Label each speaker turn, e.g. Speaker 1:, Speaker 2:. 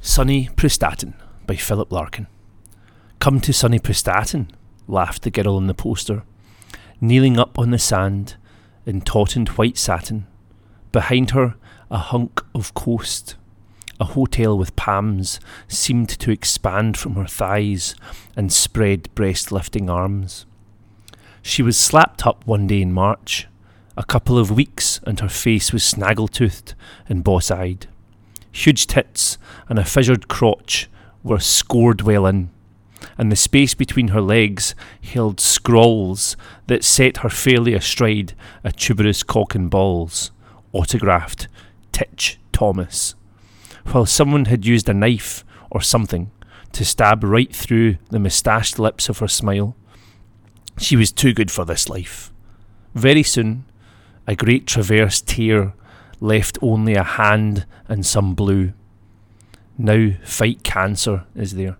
Speaker 1: Sunny Prestatyn by Philip Larkin. Come to sunny Prestatyn, laughed the girl on the poster, kneeling up on the sand in tautened white satin. Behind her, a hunk of coast. A hotel with palms seemed to expand from her thighs and spread breast lifting arms. She was slapped up one day in March, a couple of weeks, and her face was snaggle toothed and boss eyed. Huge tits and a fissured crotch were scored well in, and the space between her legs held scrawls that set her fairly astride a tuberous cock and balls, autographed Titch Thomas, while someone had used a knife or something to stab right through the moustached lips of her smile. She was too good for this life. Very soon, a great traverse tear left only a hand and some blue. Now, fight cancer is there.